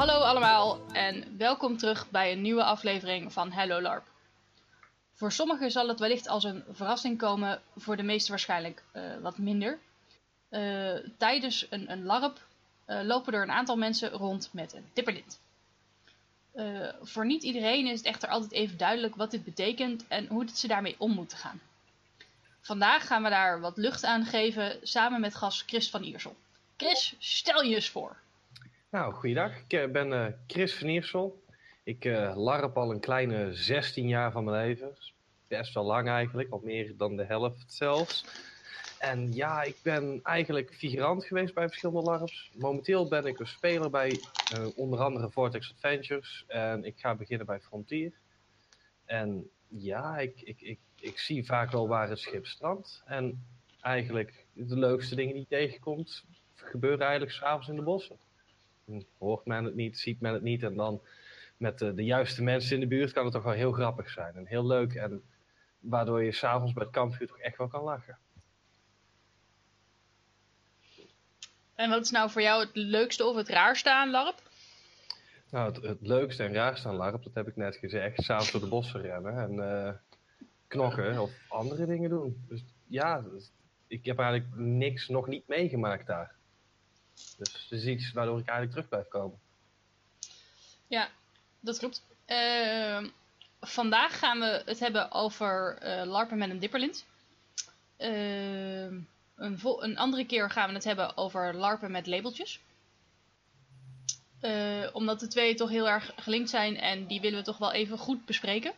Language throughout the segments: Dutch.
Hallo allemaal en welkom terug bij een nieuwe aflevering van Hello LARP. Voor sommigen zal het wellicht als een verrassing komen, voor de meesten waarschijnlijk uh, wat minder. Uh, tijdens een, een LARP uh, lopen er een aantal mensen rond met een dipperlint. voor niet iedereen is het echter altijd even duidelijk wat dit betekent en hoe ze daarmee om moeten gaan. Vandaag gaan we daar wat lucht aan geven samen met gast Chris van Iersel. Chris, stel je eens voor. Nou, goeiedag. Ik eh, ben uh, Chris van Iersel. Ik uh, larp al een kleine 16 jaar van mijn leven. Best wel lang eigenlijk, al meer dan de helft zelfs. En ja, ik ben eigenlijk figurant geweest bij verschillende LARPs. Momenteel ben ik een speler bij onder andere Vortex Adventures. En ik ga beginnen bij Frontier. En ja, ik, ik, ik, ik zie vaak wel waar het schip strandt. En eigenlijk de leukste dingen die je tegenkomt, gebeuren eigenlijk s'avonds in de bossen. Hoort men het niet, ziet men het niet. En dan met de, de, juiste mensen in de buurt kan het toch wel heel grappig zijn. En heel leuk. En waardoor je s'avonds bij het kampvuur toch echt wel kan lachen. En wat is nou voor jou het leukste of het raarste aan LARP? Nou, het, het leukste en raarste aan LARP, dat heb ik net gezegd. S'avonds door de bossen rennen en uh, knokken of andere dingen doen. Dus ja, ik heb eigenlijk niks nog niet meegemaakt daar. Dus dat is iets waardoor ik eigenlijk terug blijf komen. Ja, dat klopt. Uh, vandaag gaan we het hebben over uh, larpen met een dipperlint. Uh, een, een, andere keer gaan we het hebben over larpen met labeltjes. Uh, omdat de twee toch heel erg gelinkt zijn en die willen we toch wel even goed bespreken.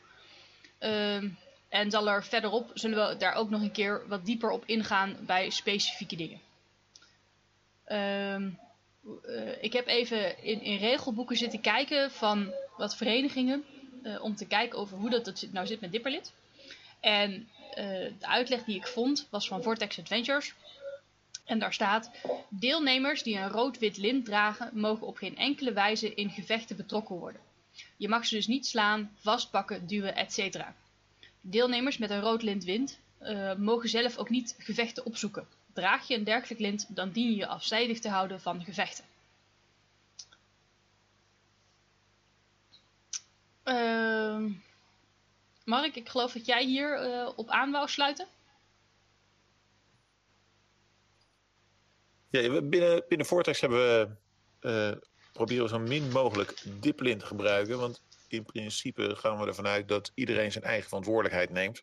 Uh, en zal er verderop zullen we daar ook nog een keer wat dieper op ingaan bij specifieke dingen. Uh, uh, ik heb even in, in regelboeken zitten kijken van wat verenigingen. Uh, om te kijken over hoe dat, dat nou zit met Dipperlid. En de uitleg die ik vond was van Vortex Adventures. En daar staat: Deelnemers die een rood-wit lint dragen, mogen op geen enkele wijze in gevechten betrokken worden. Je mag ze dus niet slaan, vastpakken, duwen, etc. Deelnemers met een rood lint wind mogen zelf ook niet gevechten opzoeken. Draag je een dergelijk lint, dan dien je je afzijdig te houden van gevechten. Uh, Mark, ik geloof dat jij hier uh, op aan wou sluiten. Ja, binnen, binnen Vortex hebben we uh, proberen zo min mogelijk diplint te gebruiken. Want in principe gaan we ervan uit dat iedereen zijn eigen verantwoordelijkheid neemt.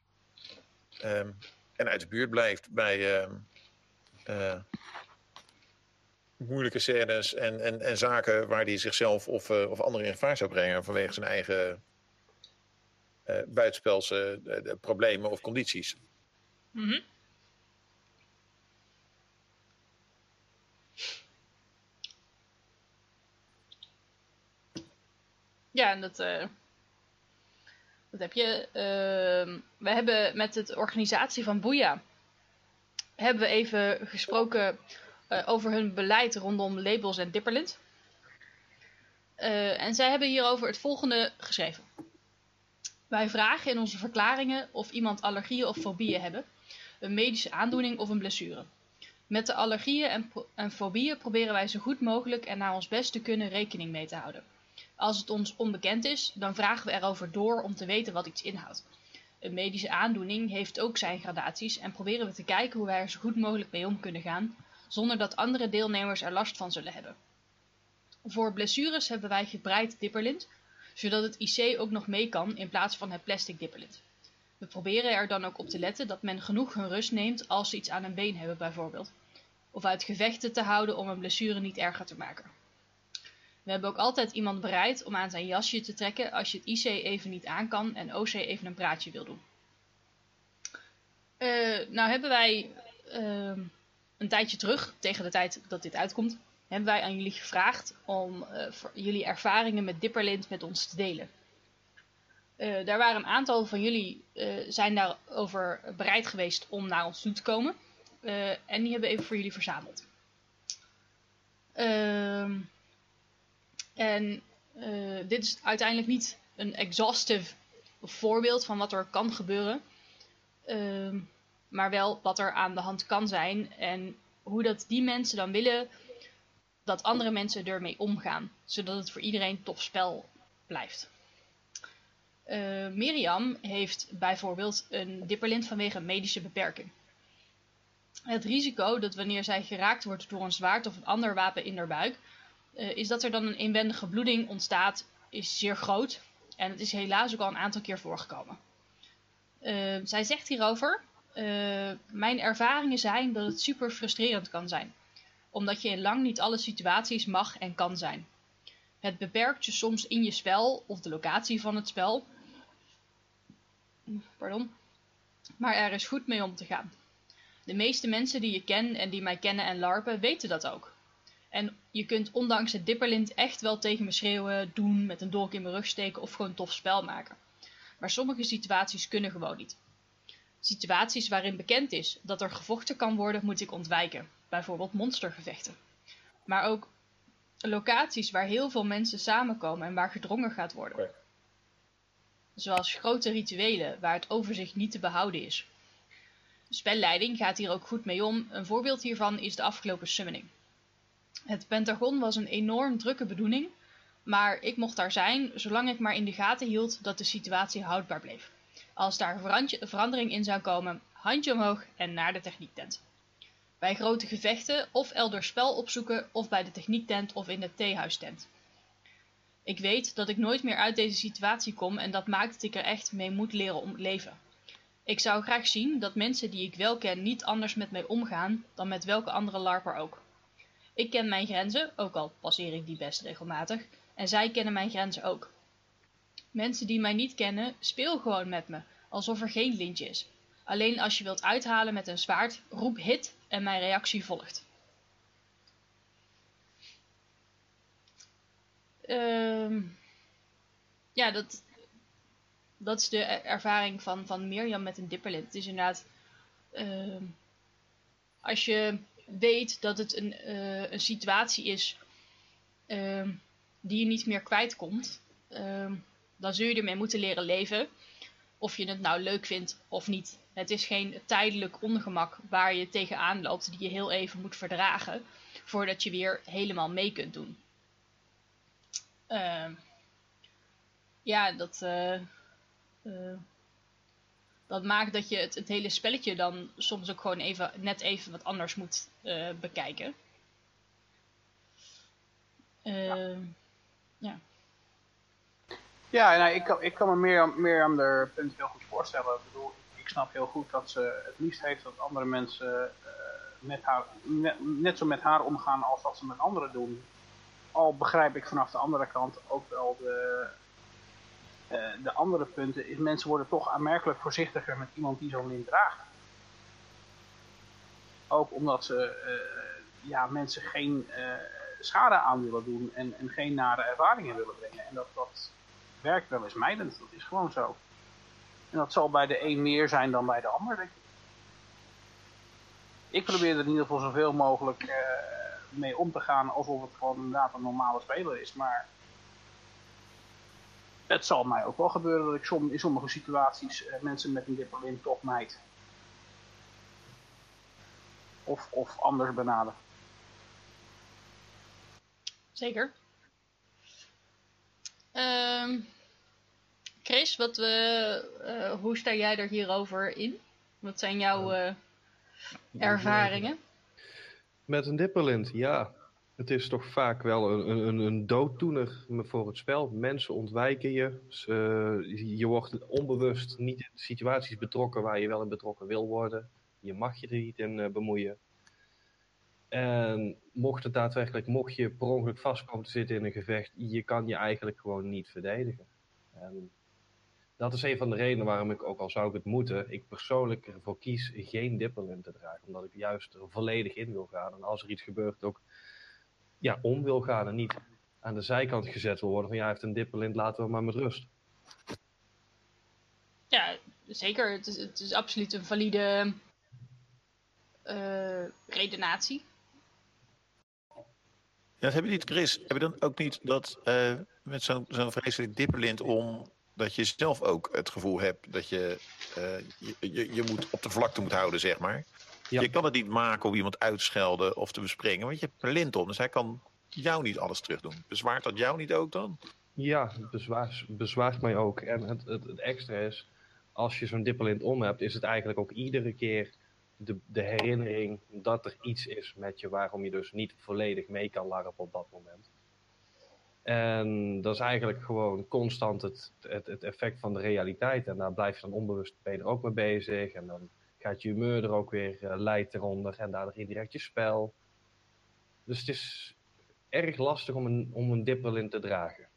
Um, en uit de buurt blijft bij uh, moeilijke scènes en, en, en zaken waar hij zichzelf of, uh, of anderen in gevaar zou brengen vanwege zijn eigen buitenspelse problemen of condities. -hmm. Ja, en dat, uh, dat heb je. Uh, we hebben met het organisatie van Boeia hebben we even gesproken uh, over hun beleid rondom labels en dipperlint. en zij hebben hierover het volgende geschreven. Wij vragen in onze verklaringen of iemand allergieën of fobieën hebben, een medische aandoening of een blessure. Met de allergieën en, en fobieën proberen wij zo goed mogelijk en naar ons best te kunnen rekening mee te houden. Als het ons onbekend is, dan vragen we erover door om te weten wat iets inhoudt. Een medische aandoening heeft ook zijn gradaties en proberen we te kijken hoe wij er zo goed mogelijk mee om kunnen gaan, zonder dat andere deelnemers er last van zullen hebben. Voor blessures hebben wij gebreid dipperlint, zodat het IC ook nog mee kan in plaats van het plastic dipperlint. We proberen er dan ook op te letten dat men genoeg hun rust neemt als ze iets aan een been hebben bijvoorbeeld, of uit gevechten te houden om een blessure niet erger te maken. We hebben ook altijd iemand bereid om aan zijn jasje te trekken als je het IC even niet aan kan en OC even een praatje wil doen. Uh, nou hebben wij uh, een tijdje terug, tegen de tijd dat dit uitkomt, hebben wij aan jullie gevraagd om uh, jullie ervaringen met Dipperlint met ons te delen. daar waren een aantal van jullie zijn daarover bereid geweest om naar ons toe te komen. en die hebben we even voor jullie verzameld. Ehm en uh, dit is uiteindelijk niet een exhaustive voorbeeld van wat er kan gebeuren. Uh, maar wel wat er aan de hand kan zijn. En hoe dat die mensen dan willen dat andere mensen ermee omgaan, zodat het voor iedereen tof spel blijft. Uh, Miriam heeft bijvoorbeeld een dipperlint vanwege een medische beperking. Het risico dat wanneer zij geraakt wordt door een zwaard of een ander wapen in haar buik, uh, is dat er dan een inwendige bloeding ontstaat, is zeer groot. En het is helaas ook al een aantal keer voorgekomen. Uh, zij zegt hierover: Mijn ervaringen zijn dat het super frustrerend kan zijn, omdat je in lang niet alle situaties mag en kan zijn. Het beperkt je soms in je spel of de locatie van het spel. Pardon. Maar er is goed mee om te gaan. De meeste mensen die je kent en die mij kennen en larpen weten dat ook. En je kunt ondanks het dipperlint echt wel tegen me schreeuwen, doen, met een dolk in mijn rug steken of gewoon tof spel maken. Maar sommige situaties kunnen gewoon niet. Situaties waarin bekend is dat er gevochten kan worden, moet ik ontwijken. Bijvoorbeeld monstergevechten. Maar ook locaties waar heel veel mensen samenkomen en waar gedrongen gaat worden. Zoals grote rituelen waar het overzicht niet te behouden is. Spelleiding gaat hier ook goed mee om. Een voorbeeld hiervan is de afgelopen summoning. Het Pentagon was een enorm drukke bedoeling, maar ik mocht daar zijn zolang ik maar in de gaten hield dat de situatie houdbaar bleef. Als daar verandering in zou komen, handje omhoog en naar de techniektent. Bij grote gevechten of elders spel opzoeken of bij de techniektent of in de theehuistent. Ik weet dat ik nooit meer uit deze situatie kom en dat maakt dat ik er echt mee moet leren om leven. Ik zou graag zien dat mensen die ik wel ken niet anders met mij omgaan dan met welke andere larper ook. Ik ken mijn grenzen, ook al passeer ik die best regelmatig, en zij kennen mijn grenzen ook. Mensen die mij niet kennen, speel gewoon met me, alsof er geen lintje is. Alleen als je wilt uithalen met een zwaard, roep hit en mijn reactie volgt. Uh, ja, dat, dat is de ervaring van, van Mirjam met een dipperlint. Het is inderdaad, uh, als je weet dat het een, uh, een situatie is uh, die je niet meer kwijtkomt, ehm, dan zul je ermee moeten leren leven. Of je het nou leuk vindt of niet. Het is geen tijdelijk ongemak waar je tegenaan loopt die je heel even moet verdragen voordat je weer helemaal mee kunt doen. Uh, ja, dat, uh, uh, dat maakt dat je het, het, hele spelletje dan soms ook gewoon even, net even wat anders moet uh, bekijken. ja. ja. Ja, nou, ik, kan, ik kan me meer, meer aan de punt heel goed voorstellen. Ik bedoel, ik snap heel goed dat ze het liefst heeft dat andere mensen uh, met haar, net, net, zo met haar omgaan als dat ze met anderen doen. Al begrijp ik vanaf de andere kant ook wel de, de andere punten. Is mensen worden toch aanmerkelijk voorzichtiger met iemand die zo'n lint draagt. Ook omdat ze uh, ja, mensen geen schade aan willen doen en, en geen nare ervaringen willen brengen. En dat, dat werkt wel eens mijdend, dat is gewoon zo. En dat zal bij de een meer zijn dan bij de ander, denk ik. Ik probeer er in ieder geval zoveel mogelijk mee om te gaan alsof het gewoon inderdaad een normale speler is. Maar het zal mij ook wel gebeuren dat ik som, in sommige situaties uh, mensen met een dipperlint toch mijd. Of, of anders benader. Zeker. Um, Chris, wat, uh, hoe sta jij er hierover in? Wat zijn jouw uh, ervaringen? Met een dipperlint, ja. Het is toch vaak wel een, een, een voor het spel. Mensen ontwijken je. je wordt onbewust niet in situaties betrokken waar je wel in betrokken wil worden. Je mag je er niet in uh, bemoeien. En mocht het daadwerkelijk, mocht je per ongeluk vast komen te zitten in een gevecht, je kan je eigenlijk gewoon niet verdedigen. En dat is een van de redenen waarom ik, ook al zou ik het moeten, ik persoonlijk ervoor kies geen dipperlint te dragen. Omdat ik juist er volledig in wil gaan. En als er iets gebeurt, ook ja, om wil gaan en niet aan de zijkant gezet wil worden van ja, hij heeft een dipperlint, laten we maar met rust. Ja, zeker. Het is, het is absoluut een valide uh, redenatie. Ja, dat heb je niet, Chris. Heb je dan ook niet dat uh, met zo'n zo'n vreselijk dipperlint om dat je zelf ook het gevoel hebt dat je, uh, je, je, je, moet op de vlakte moet houden, zeg maar. Ja. Je kan het niet maken om iemand uitschelden of te bespringen, want je hebt een lint om. Dus hij kan jou niet alles terug doen? Bezwaart dat jou niet ook dan? Ja, het bezwaart, bezwaart mij ook. En het, het, het extra is, als je zo'n dippelint om hebt, is het eigenlijk ook iedere keer de, de herinnering dat er iets is met je waarom je dus niet volledig mee kan larpen op dat moment. En dat is eigenlijk gewoon constant het, het, het effect van de realiteit. En daar blijf je dan onbewust ben je er ook mee bezig. En dan gaat je humeur er ook weer uh, leidt eronder. En daardoor indirect je spel. Dus het is erg lastig om een, om een in te dragen.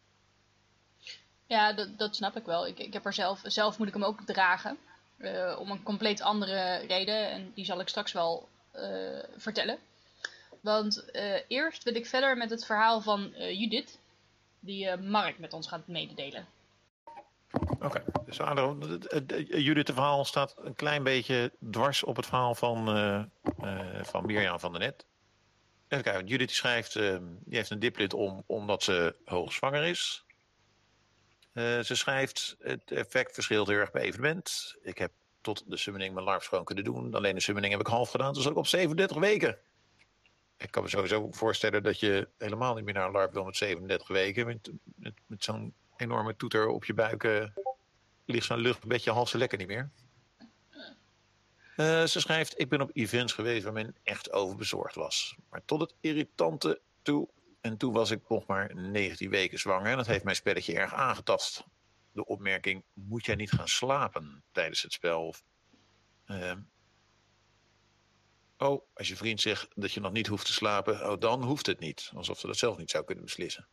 Ja, dat, dat snap ik wel. Ik, ik heb er zelf, zelf moet ik hem ook dragen. Uh, om een compleet andere reden. En die zal ik straks wel uh, vertellen. Want eerst wil ik verder met het verhaal van Judith die Mark met ons gaat mededelen. Oké, dus Judith, het verhaal staat een klein beetje dwars op het verhaal van, uh, van Mirjam van der Net. Even kijken, Judith schrijft, uh, die heeft een diplit om omdat ze hoogzwanger is. ze schrijft, het effect verschilt heel erg bij evenement. Ik heb tot de summoning mijn LARP gewoon kunnen doen. Alleen de summoning heb ik half gedaan, dus ook op 37 weken ik kan me sowieso voorstellen dat je helemaal niet meer naar een LARP wil met 37 weken. Met, met, zo'n enorme toeter op je buik uh, ligt zo'n luchtbedje halse lekker niet meer. Uh, ze schrijft, ik ben op events geweest waar men echt overbezorgd was. Maar tot het irritante toe. En toen was ik nog maar 19 weken zwanger en dat heeft mijn spelletje erg aangetast. De opmerking, moet jij niet gaan slapen tijdens het spel? Uh, Oh, als je vriend zegt dat je nog niet hoeft te slapen, oh, dan hoeft het niet. Alsof ze dat zelf niet zou kunnen beslissen.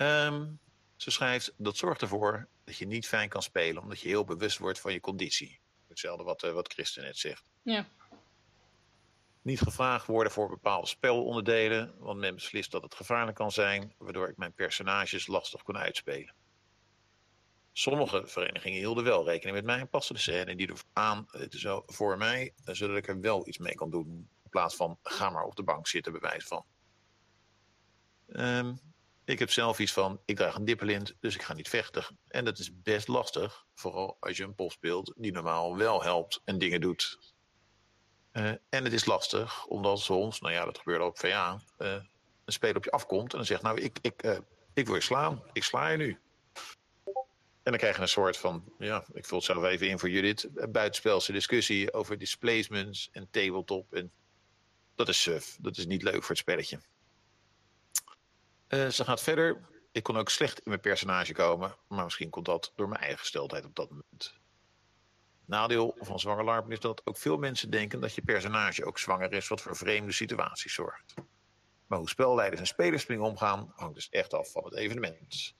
Um, ze schrijft, dat zorgt ervoor dat je niet fijn kan spelen, omdat je heel bewust wordt van je conditie. Hetzelfde wat, uh, wat Christen net zegt. Ja. Niet gevraagd worden voor bepaalde spelonderdelen, want men beslist dat het gevaarlijk kan zijn, waardoor ik mijn personages lastig kon uitspelen. Sommige verenigingen hielden wel rekening met mij en pasten de scène die er aan zo voor mij, eh, zodat ik er wel iets mee kan doen. In plaats van ga maar op de bank zitten, bewijs van. Um, ik heb zelf iets van, ik draag een dippelint, dus ik ga niet vechten. En dat is best lastig, vooral als je een pop speelt die normaal wel helpt en dingen doet. Uh, en het is lastig, omdat soms, nou ja, dat gebeurt ook van ja, uh, een speler op je afkomt en dan zegt, nou, ik, ik, uh, ik wil je slaan, ik sla je nu. En dan krijg je een soort van, ja, ik vul het zelf even in voor Judith, buitenspelse discussie over displacements en tabletop. En dat is suf, dat is niet leuk voor het spelletje. Uh, ze gaat verder. Ik kon ook slecht in mijn personage komen, maar misschien komt dat door mijn eigen gesteldheid op dat moment. Nadeel van zwangerlarpen is dat ook veel mensen denken dat je personage ook zwanger is, wat voor vreemde situaties zorgt. Maar hoe spelleiders en spelers mee omgaan, hangt dus echt af van het evenement.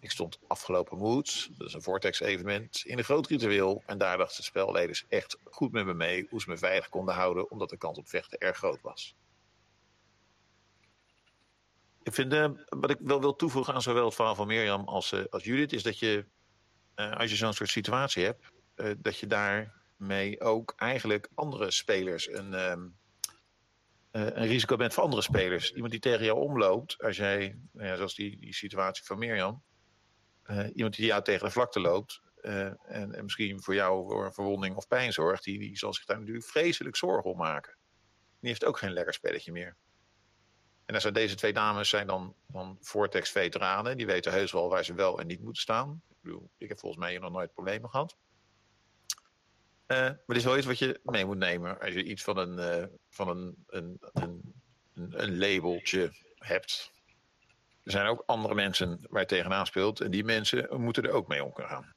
Ik stond afgelopen Moods, dat is een Vortex-evenement, in een groot ritueel. En daar dachten de spelleiders echt goed met me mee hoe ze me veilig konden houden, omdat de kans op vechten erg groot was. Ik vind, uh, wat ik wel wil toevoegen aan zowel het verhaal van Mirjam als, uh, als Judith, is dat je, uh, als je zo'n soort situatie hebt, dat je daarmee ook eigenlijk andere spelers een, ehm, een risico bent voor andere spelers. Iemand die tegen jou omloopt, als jij, nou ja, zoals die, die situatie van Mirjam, iemand die jou tegen de vlakte loopt en, en, misschien voor jou voor een verwonding of pijn zorgt, die, die zal zich daar natuurlijk vreselijk zorgen om maken. Die heeft ook geen lekker spelletje meer. En zijn deze twee dames zijn dan, dan Vortex-veteranen. Die weten heus wel waar ze wel en niet moeten staan. Ik bedoel, ik heb volgens mij hier nog nooit problemen gehad. Uh, maar het is wel iets wat je mee moet nemen als je iets van een, uh, van een, een, een, een, labeltje hebt. Er zijn ook andere mensen waar je tegenaan speelt. En die mensen moeten er ook mee om kunnen gaan.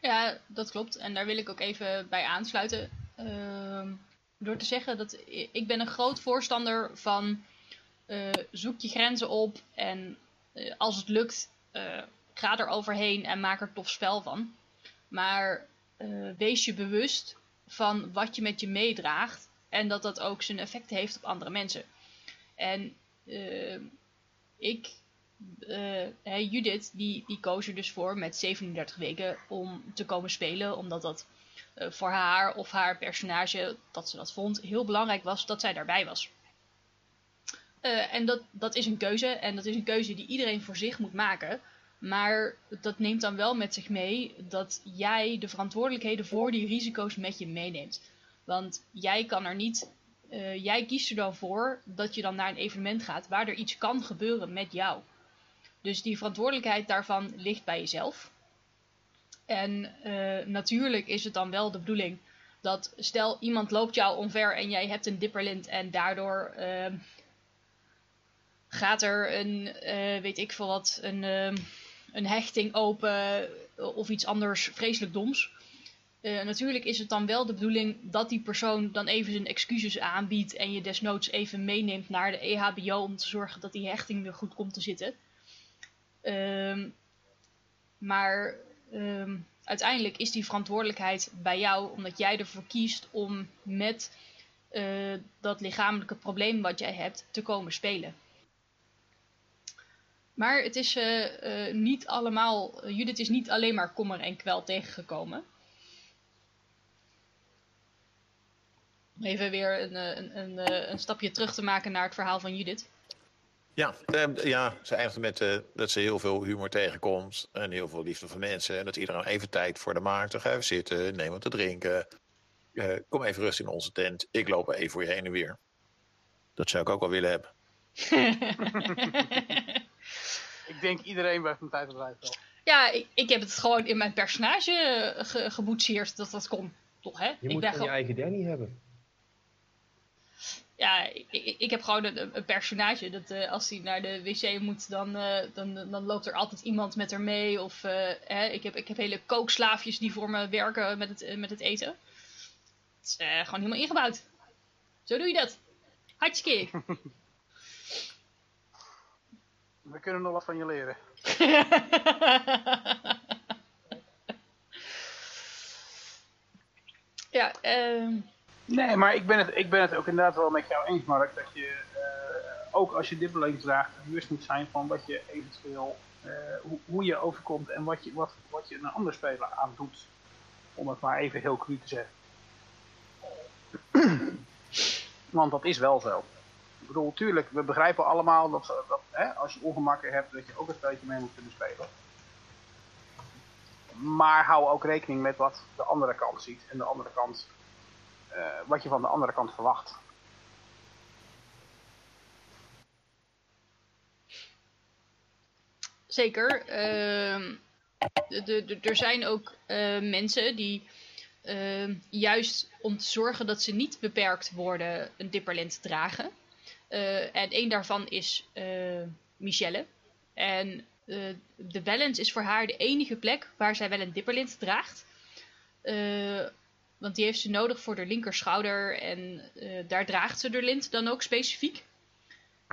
Ja, dat klopt. En daar wil ik ook even bij aansluiten. Uh, door te zeggen dat ik ben een groot voorstander van uh, zoek je grenzen op. En uh, als het lukt, uh, ga er overheen en maak er tof spel van. Maar wees je bewust van wat je met je meedraagt. En dat dat ook zijn effect heeft op andere mensen. En ik, Judith, die, die koos er dus voor met 37 weken om te komen spelen. Omdat dat voor haar of haar personage, dat ze dat vond, heel belangrijk was dat zij daarbij was. Uh, en dat, dat is een keuze. En dat is een keuze die iedereen voor zich moet maken. Maar dat neemt dan wel met zich mee dat jij de verantwoordelijkheden voor die risico's met je meeneemt. Want jij kan er niet uh, jij kiest er dan voor dat je dan naar een evenement gaat waar er iets kan gebeuren met jou. Dus die verantwoordelijkheid daarvan ligt bij jezelf. En uh, natuurlijk is het dan wel de bedoeling dat stel iemand loopt jou omver en jij hebt een dipperlint en daardoor uh, gaat er een, uh, weet ik veel wat, een, een hechting open of iets anders vreselijk doms. Uh, natuurlijk is het dan wel de bedoeling dat die persoon dan even zijn excuses aanbiedt en je desnoods even meeneemt naar de EHBO om te zorgen dat die hechting weer goed komt te zitten. Uh, maar uh, uiteindelijk is die verantwoordelijkheid bij jou omdat jij ervoor kiest om met uh, dat lichamelijke probleem wat jij hebt te komen spelen. Maar het is uh, niet allemaal, Judith is niet alleen maar kommer en kwel tegengekomen. Even weer een, een, een, een, stapje terug te maken naar het verhaal van Judith. Ja, uh, ja ze eindigde met uh, dat ze heel veel humor tegenkomt en heel veel liefde van mensen. En dat iedereen even tijd voor de maakt. Dan ga even zitten, neem wat te drinken. Uh, kom even rust in onze tent. Ik loop even voor je heen en weer. Dat zou ik ook wel willen hebben. ik denk iedereen bij van tijd tot tijd wel. Ja, ik, ik, heb het gewoon in mijn personage ge geboetseerd dat dat kon. Toch, hè? Je ik moet ben gewoon je eigen Danny hebben ja, ik, ik, heb gewoon een, een personage dat uh, als hij naar de wc moet, dan, uh, dan, dan loopt er altijd iemand met haar mee. Of uh, hè, ik, heb, ik heb hele kookslaafjes die voor me werken met het, met het eten. Het is gewoon helemaal ingebouwd. Zo doe je dat. Hartstikke. We kunnen nog wat van je leren. ja, ehm Nee, maar ik ben, het, ik ben het ook inderdaad wel met jou eens, Mark. Dat je, uh, ook als je diplomaat draagt, bewust moet zijn van wat je eventueel, uh, hoe, hoe, je overkomt en wat je, wat, wat je een ander speler aan doet. Om het maar even heel cru te zeggen. Want dat is wel zo. Ik bedoel, tuurlijk, we begrijpen allemaal dat, dat hè, als je ongemakken hebt, dat je ook een spelletje mee moet kunnen spelen. Maar hou ook rekening met wat de andere kant ziet. En de andere kant wat je van de andere kant verwacht. Zeker. Uh, er zijn ook uh, mensen die uh, juist om te zorgen dat ze niet beperkt worden een dipperlint dragen. Uh, en één daarvan is Michelle. En de balance is voor haar de enige plek waar zij wel een dipperlint draagt. Want die heeft ze nodig voor de linkerschouder en uh, daar draagt ze de lint dan ook specifiek.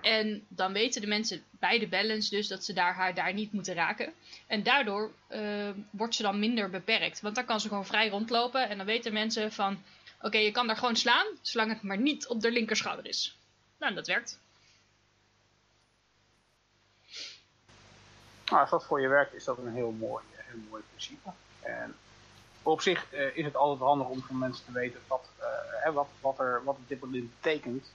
En dan weten de mensen bij de balance dus dat ze daar, haar daar niet moeten raken. En daardoor uh, wordt ze dan minder beperkt. Want dan kan ze gewoon vrij rondlopen en dan weten mensen van... Oké, je kan daar gewoon slaan, zolang het maar niet op de linkerschouder is. Nou, dat werkt. Nou, als dat voor je werkt, is dat een heel mooi, heel mooi principe. En op zich uh, is het altijd handig om van mensen te weten wat, uh, wat, wat, er, wat het diplomat betekent.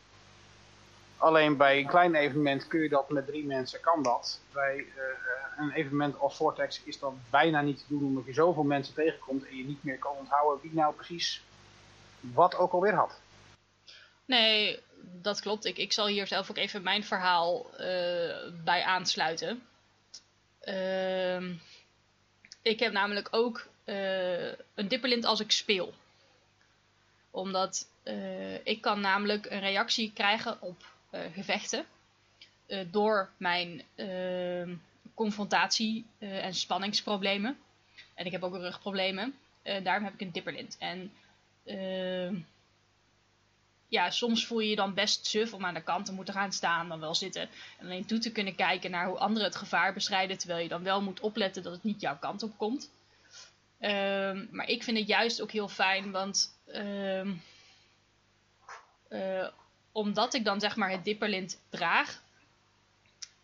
Alleen bij een klein evenement kun je dat met drie mensen, kan dat. Bij uh, een evenement als Vortex is dat bijna niet te doen omdat je zoveel mensen tegenkomt en je niet meer kan onthouden wie nou precies wat ook alweer had. Nee, dat klopt. Ik, ik zal hier zelf ook even mijn verhaal bij aansluiten. Ehm, ik heb namelijk ook uh, een dipperlint als ik speel. Omdat uh, ik kan namelijk een reactie krijgen op uh, gevechten. door mijn confrontatie en spanningsproblemen. En ik heb ook rugproblemen. daarom heb ik een dipperlint. En ja, soms voel je je dan best suf om aan de kant te moeten gaan staan, dan wel zitten. En alleen toe te kunnen kijken naar hoe anderen het gevaar bestrijden, terwijl je dan wel moet opletten dat het niet jouw kant op komt. Um, maar ik vind het juist ook heel fijn, want um, uh, omdat ik dan zeg maar het dipperlint draag.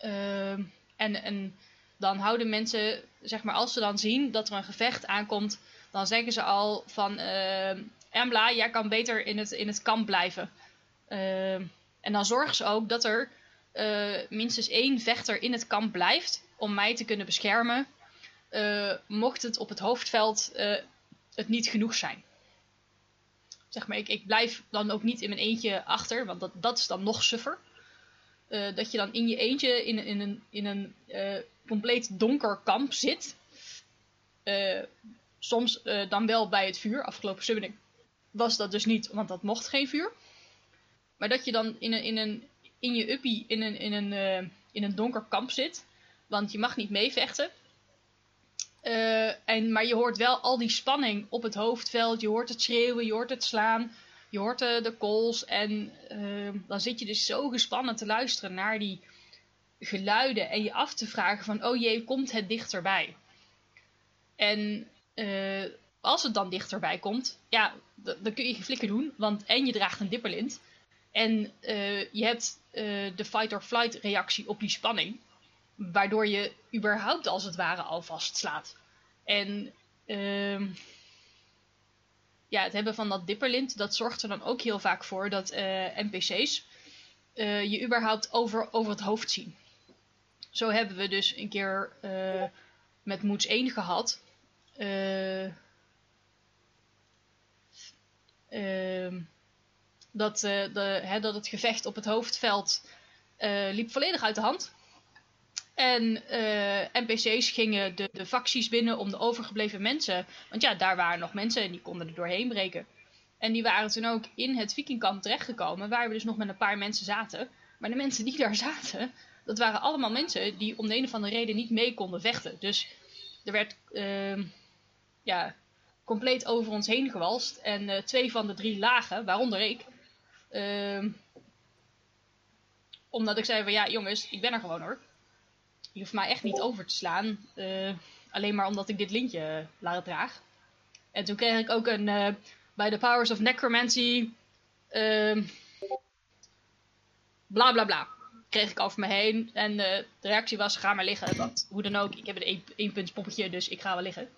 Um, en, en dan houden mensen, zeg maar, als ze dan zien dat er een gevecht aankomt, dan zeggen ze al van uh, Embla, jij kan beter in het, in het kamp blijven. en dan zorgen ze ook dat er uh, minstens één vechter in het kamp blijft om mij te kunnen beschermen mocht het op het hoofdveld uh, het niet genoeg zijn. zeg maar, ik, ik blijf dan ook niet in mijn eentje achter, want dat, dat is dan nog suffer. Uh, dat je dan in je eentje in, in een, in een compleet donker kamp zit. Soms dan wel bij het vuur. Afgelopen summoning was dat dus niet, want dat mocht geen vuur. Maar dat je dan in een, in een in je uppie in een, in een, in een donker kamp zit. Want je mag niet meevechten. Uh, en, maar je hoort wel al die spanning op het hoofdveld. Je hoort het schreeuwen, je hoort het slaan. Je hoort uh, de calls. En uh, dan zit je dus zo gespannen te luisteren naar die geluiden. En je af te vragen van, oh jee, komt het dichterbij? En als het dan dichterbij komt, ja, dan kun je geen flikker doen. Want en je draagt een dipperlint. En je hebt de fight-or-flight reactie op die spanning waardoor je überhaupt als het ware al vastslaat. En uh, ja, het hebben van dat dipperlint, dat zorgt er dan ook heel vaak voor dat uh, NPC's uh, je überhaupt over, over het hoofd zien. Zo hebben we dus een keer uh, met Moeds 1 gehad. Ehm, dat, de, hè, dat het gevecht op het hoofdveld liep volledig uit de hand. En eh, NPC's gingen de, de facties binnen om de overgebleven mensen. Want ja, daar waren nog mensen en die konden er doorheen breken. En die waren toen ook in het vikingkamp terechtgekomen, waar we dus nog met een paar mensen zaten. Maar de mensen die daar zaten, dat waren allemaal mensen die om de een of andere reden niet mee konden vechten. Dus er werd uh, ja, compleet over ons heen gewalst. En uh, twee van de drie lagen, waaronder ik. Uh, omdat ik zei van ja jongens, ik ben er gewoon hoor je hoeft mij echt niet over te slaan. Uh, alleen maar omdat ik dit lintje laat draag. En toen kreeg ik ook een, uh, bij de Powers of Necromancy, uh, bla bla bla. Kreeg ik over me heen. En de reactie was, ga maar liggen. Want hoe dan ook, ik heb een één poppetje, dus ik ga wel liggen.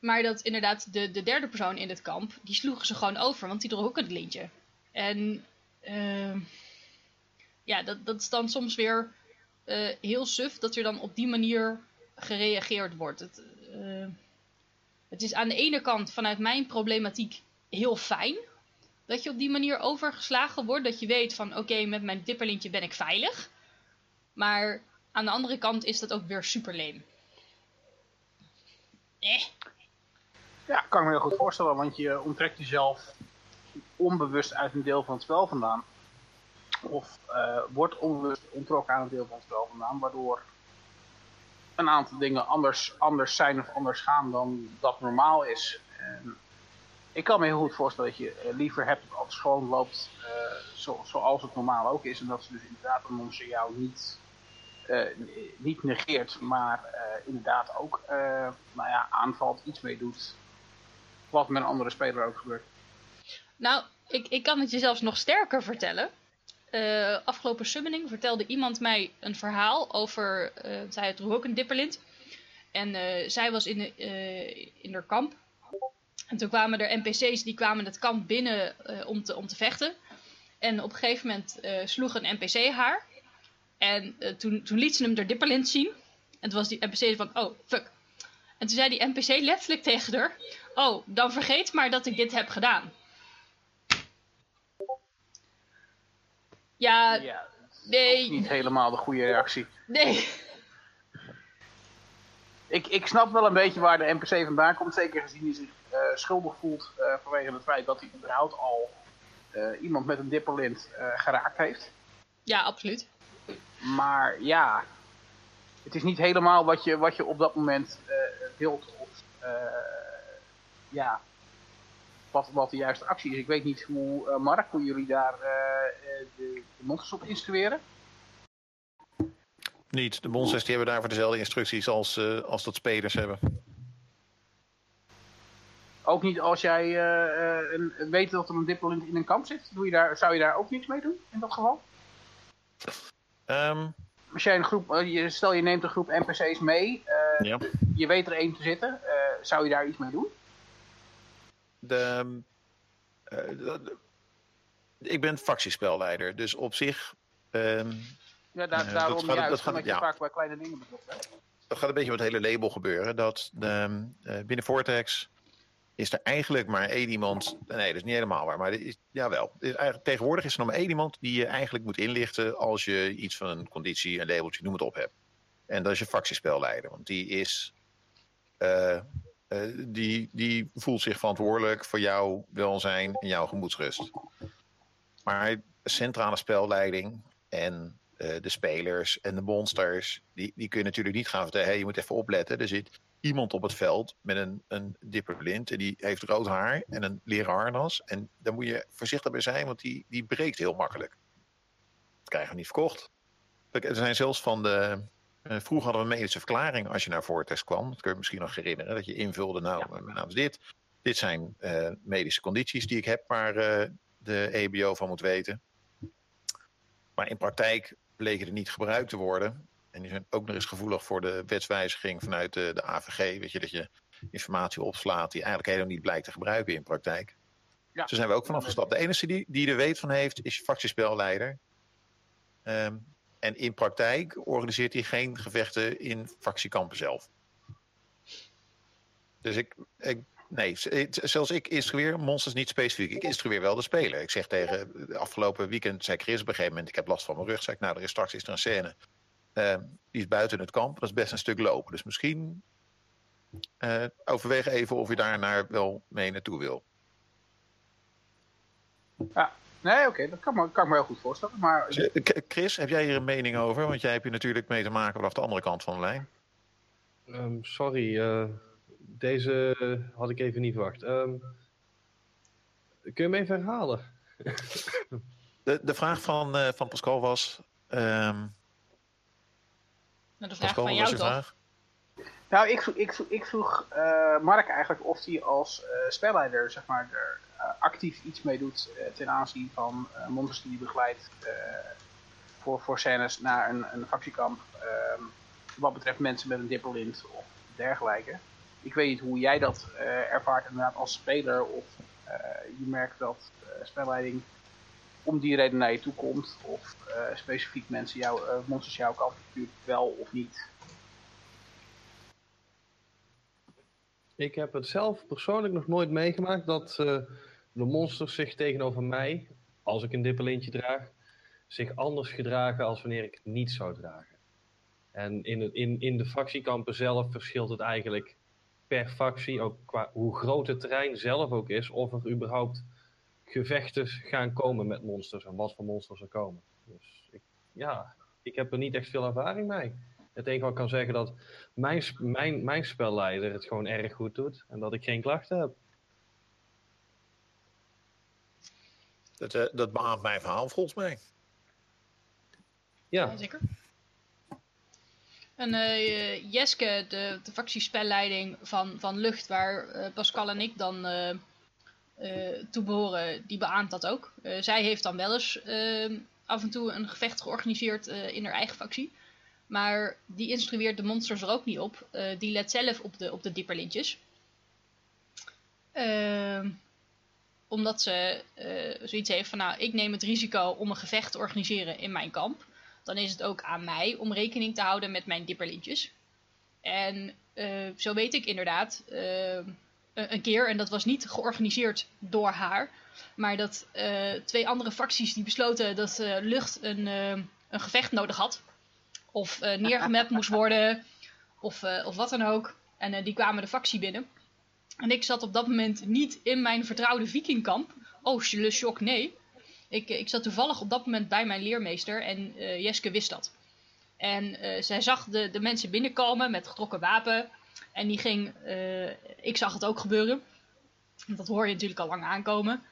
maar dat inderdaad, de, de derde persoon in het kamp, die sloegen ze gewoon over, want die droeg ook het lintje. En ja, dat, dat is dan soms weer uh, heel suf dat er dan op die manier gereageerd wordt. Het, uh, het is aan de ene kant vanuit mijn problematiek heel fijn dat je op die manier overgeslagen wordt. Dat je weet van oké, met mijn dipperlintje ben ik veilig. Maar aan de andere kant is dat ook weer super leem. Eh. Ja, kan ik me heel goed voorstellen, want je onttrekt jezelf onbewust uit een deel van het spel vandaan of uh, wordt onbewust ontrokken aan een deel van het spel vandaan, waardoor een aantal dingen anders, anders zijn of anders gaan dan dat normaal is. En ik kan me heel goed voorstellen dat je eh, liever hebt dat alles gewoon loopt zo, zoals het normaal ook is. En dat ze dus inderdaad een monster jou niet, niet negeert, maar inderdaad ook nou ja, aanvalt, iets mee doet. Wat met een andere speler ook gebeurt. Nou, ik, ik kan het je zelfs nog sterker vertellen uh, afgelopen summoning vertelde iemand mij een verhaal over. Uh, zij droeg ook een dipperlint. En uh, zij was in, de, in haar kamp. En toen kwamen er NPC's die kwamen het kamp binnen om, te, om te vechten. En op een gegeven moment sloeg een NPC haar. En toen, toen liet ze hem de dipperlint zien. En toen was die NPC van, oh, fuck. En toen zei die NPC letterlijk tegen haar... Oh, dan vergeet maar dat ik dit heb gedaan. Ja, ja nee. niet helemaal de goede reactie. Nee. Ik, ik snap wel een beetje waar de NPC vandaan komt. Zeker gezien hij zich uh, schuldig voelt uh, vanwege het feit dat hij überhaupt al uh, iemand met een dipperlint geraakt heeft. Ja, absoluut. Maar ja, het is niet helemaal wat je, wat je op dat moment wilt. Of ja, wat, wat de juiste actie is. Ik weet niet hoe, uh, Mark, hoe jullie daar uh, de, de monsters op instrueren? Niet. De monsters die hebben daarvoor dezelfde instructies als, als dat spelers hebben. Ook niet als jij een, weet dat er een diplolint in een kamp zit? Doe je daar, zou je daar ook niets mee doen, in dat geval? Um, als jij een groep, stel je neemt een groep NPC's mee, ja. je weet er één te zitten, zou je daar iets mee doen? De, uh, ik ben factiespelleider, dus op zich... Um, ja, daar, uh, daarom dat, juist, dat gaat, ja. vaak bij kleine dingen betrokken. Dat gaat een beetje met het hele label gebeuren. Dat de, uh, binnen Vortex is er eigenlijk maar één iemand. Nee, dat is niet helemaal waar. Maar is, jawel. Is tegenwoordig is er nog maar één iemand die je eigenlijk moet inlichten. als je iets van een conditie, een labeltje, noem het op hebt. En dat is je factiespelleider. Want die is. Uh, uh, die, die voelt zich verantwoordelijk voor jouw welzijn en jouw gemoedsrust. Maar centrale spelleiding en uh, de spelers en de monsters, die, die kun natuurlijk niet gaan vertellen. Hey, je moet even opletten. Er zit iemand op het veld met een, een dipperblind. En die heeft rood haar en een leren harnas. En daar moet je voorzichtig bij zijn, want die, die breekt heel makkelijk. Dat krijgen we niet verkocht. Er zijn zelfs van de. Uh, vroeger hadden we een medische verklaring als je naar Vortex kwam. Dat kun je misschien nog herinneren. Dat je invulde, nou, ja. mijn naam is dit. Dit zijn uh, medische condities die ik heb waar uh, de EBO van moet weten. Maar in praktijk bleken er niet gebruikt te worden. En die zijn ook nog eens gevoelig voor de wetswijziging vanuit de, de AVG. Weet je, dat je informatie opslaat die eigenlijk helemaal niet blijkt te gebruiken in praktijk. Ja. Dus zijn we ook vanaf gestapt. De enige die, die er weet van heeft, is je fractiespelleider. Um, en in praktijk organiseert hij geen gevechten in fractiekampen zelf. Dus ik, ik nee, zelfs ik instrueer monsters niet specifiek. Ik instrueer wel de speler. Ik zeg tegen, afgelopen weekend zei Chris op een gegeven moment, ik heb last van mijn rug. Zeg ik, nou, er is straks is een scène uh, die is buiten het kamp. Dat is best een stuk lopen. Dus misschien overweeg even of je daar naar wel mee naartoe wil. Ja, nee, oké, okay. dat kan, me, kan ik me heel goed voorstellen. Maar... Chris, heb jij hier een mening over? Want jij hebt hier natuurlijk mee te maken vanaf de andere kant van de lijn. Um, sorry, uh, deze had ik even niet verwacht. Um, kun je me even herhalen? de, de vraag van, uh, van Pascal was... Um, de vraag van jou toch? Nou, ik vroeg, ik vroeg, ik vroeg uh, Mark eigenlijk of hij als uh, spelleider zeg maar, er actief iets mee doet ten aanzien van monsters die hij begeleidt voor, voor scènes naar een, een factiekamp. Ehm, wat betreft mensen met een dipperlint of dergelijke. Ik weet niet hoe jij dat ervaart inderdaad als speler of je merkt dat spelleiding om die reden naar je toe komt. Of specifiek mensen jou, monsters jouw kant wel of niet. Ik heb het zelf persoonlijk nog nooit meegemaakt dat de monsters zich tegenover mij, als ik een dippelintje draag, zich anders gedragen als wanneer ik het niet zou dragen. En in, in, in de fractiekampen zelf verschilt het eigenlijk per fractie, ook qua hoe groot het terrein zelf ook is, of er überhaupt gevechten gaan komen met monsters en wat voor monsters er komen. Dus ik, ja, ik heb er niet echt veel ervaring mee. Het enige wat ik kan zeggen dat mijn, mijn, mijn spelleider het gewoon erg goed doet en dat ik geen klachten heb. Dat, uh, dat beaamt mijn verhaal volgens mij. Ja, ja zeker. En uh, Jeske, de, de factiespelleiding van, van Lucht, waar uh, Pascal en ik dan uh, toebehoren, die beaamt dat ook. Uh, zij heeft dan wel eens uh, af en toe een gevecht georganiseerd in haar eigen factie. Maar die instrueert de monsters er ook niet op. die let zelf op de, op de dipperlintjes. Omdat ze zoiets heeft van, nou, ik neem het risico om een gevecht te organiseren in mijn kamp. Dan is het ook aan mij om rekening te houden met mijn dipperlintjes. En zo weet ik inderdaad eh, een keer, en dat was niet georganiseerd door haar, maar dat twee andere facties die besloten dat lucht een, een gevecht nodig had, of neergemapt moest worden, of, of wat dan ook. En die kwamen de factie binnen. En ik zat op dat moment niet in mijn vertrouwde vikingkamp. Oh, le shock, nee. Ik, ik zat toevallig op dat moment bij mijn leermeester en Jeske wist dat. En zij zag de, de mensen binnenkomen met getrokken wapen. En die ging, ik zag het ook gebeuren. Dat hoor je natuurlijk al lang aankomen.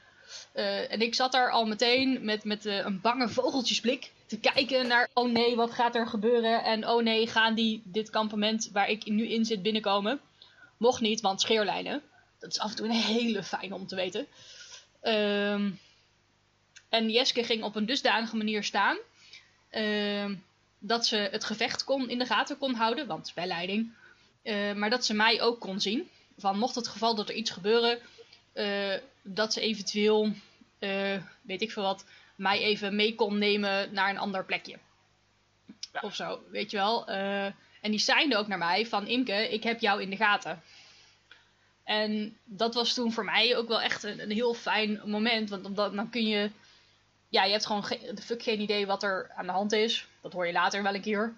En ik zat daar al meteen met, met een bange vogeltjesblik te kijken naar, oh nee, wat gaat er gebeuren? En oh nee, gaan die dit kampement waar ik nu in zit binnenkomen? Mocht niet, want scheerlijnen. Dat is af en toe een hele fijne om te weten. Uh, en Jeske ging op een dusdanige manier staan. Ehm, dat ze het gevecht kon, in de gaten kon houden. Want bij leiding uh, maar dat ze mij ook kon zien. Van mocht het geval dat er iets gebeuren, uh, dat ze eventueel, uh, weet ik veel wat, mij even mee kon nemen naar een ander plekje. Ja. Of zo, weet je wel. En die zeiden ook naar mij van Imke, ik heb jou in de gaten. En dat was toen voor mij ook wel echt een, een heel fijn moment. Want omdat, dan kun je. Ja, je hebt gewoon de fuck geen idee wat er aan de hand is. Dat hoor je later wel een keer.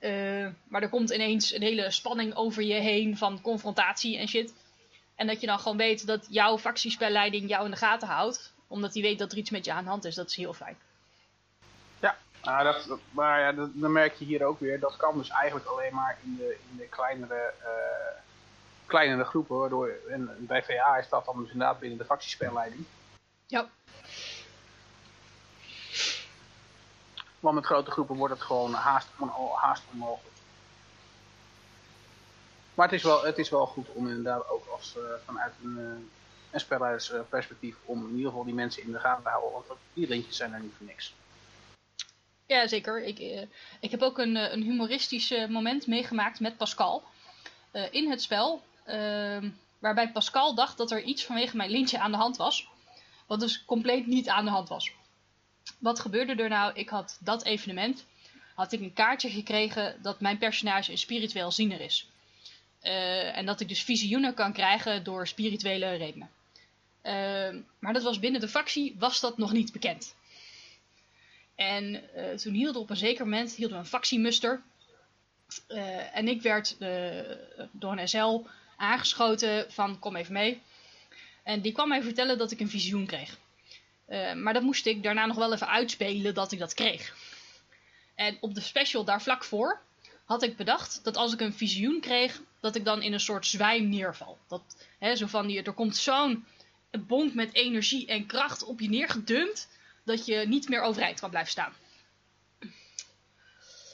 Uh, maar er komt ineens een hele spanning over je heen van confrontatie en shit. En dat je dan gewoon weet dat jouw factiespelleiding jou in de gaten houdt. Omdat die weet dat er iets met je aan de hand is. Dat is heel fijn. Nou, dat, maar ja, dat, dan merk je hier ook weer. Dat kan dus eigenlijk alleen maar in de, in de kleinere, uh, kleinere groepen. Waardoor, en bij VA is dat dan dus inderdaad binnen de factiespelleiding. Ja. Want met grote groepen wordt het gewoon haast, haast onmogelijk. Maar het is wel, het is wel goed om inderdaad ook als, uh, vanuit een, uh, een spelleidersperspectief om in ieder geval die mensen in de gaten te houden. Want die lintjes zijn er niet voor niks. Ja, zeker. Ik, uh, ik heb ook een, een humoristisch moment meegemaakt met Pascal. in het spel. Ehm, waarbij Pascal dacht dat er iets vanwege mijn lintje aan de hand was. Wat dus compleet niet aan de hand was. Wat gebeurde er nou? Ik had dat evenement. Had ik een kaartje gekregen dat mijn personage een spiritueel ziener is. En dat ik dus visioenen kan krijgen door spirituele redenen. Uh, maar dat was binnen de factie, was dat nog niet bekend. En uh, toen hielden op een zeker moment hielden we een factiemuster. en ik werd door een SL aangeschoten van kom even mee. En die kwam mij vertellen dat ik een visioen kreeg. maar dat moest ik daarna nog wel even uitspelen dat ik dat kreeg. En op de special daar vlak voor had ik bedacht dat als ik een visioen kreeg, dat ik dan in een soort zwijm neerval. Dat, hè, zo van die, er komt zo'n bonk met energie en kracht op je neergedumpt, dat je niet meer overeind kan blijven staan.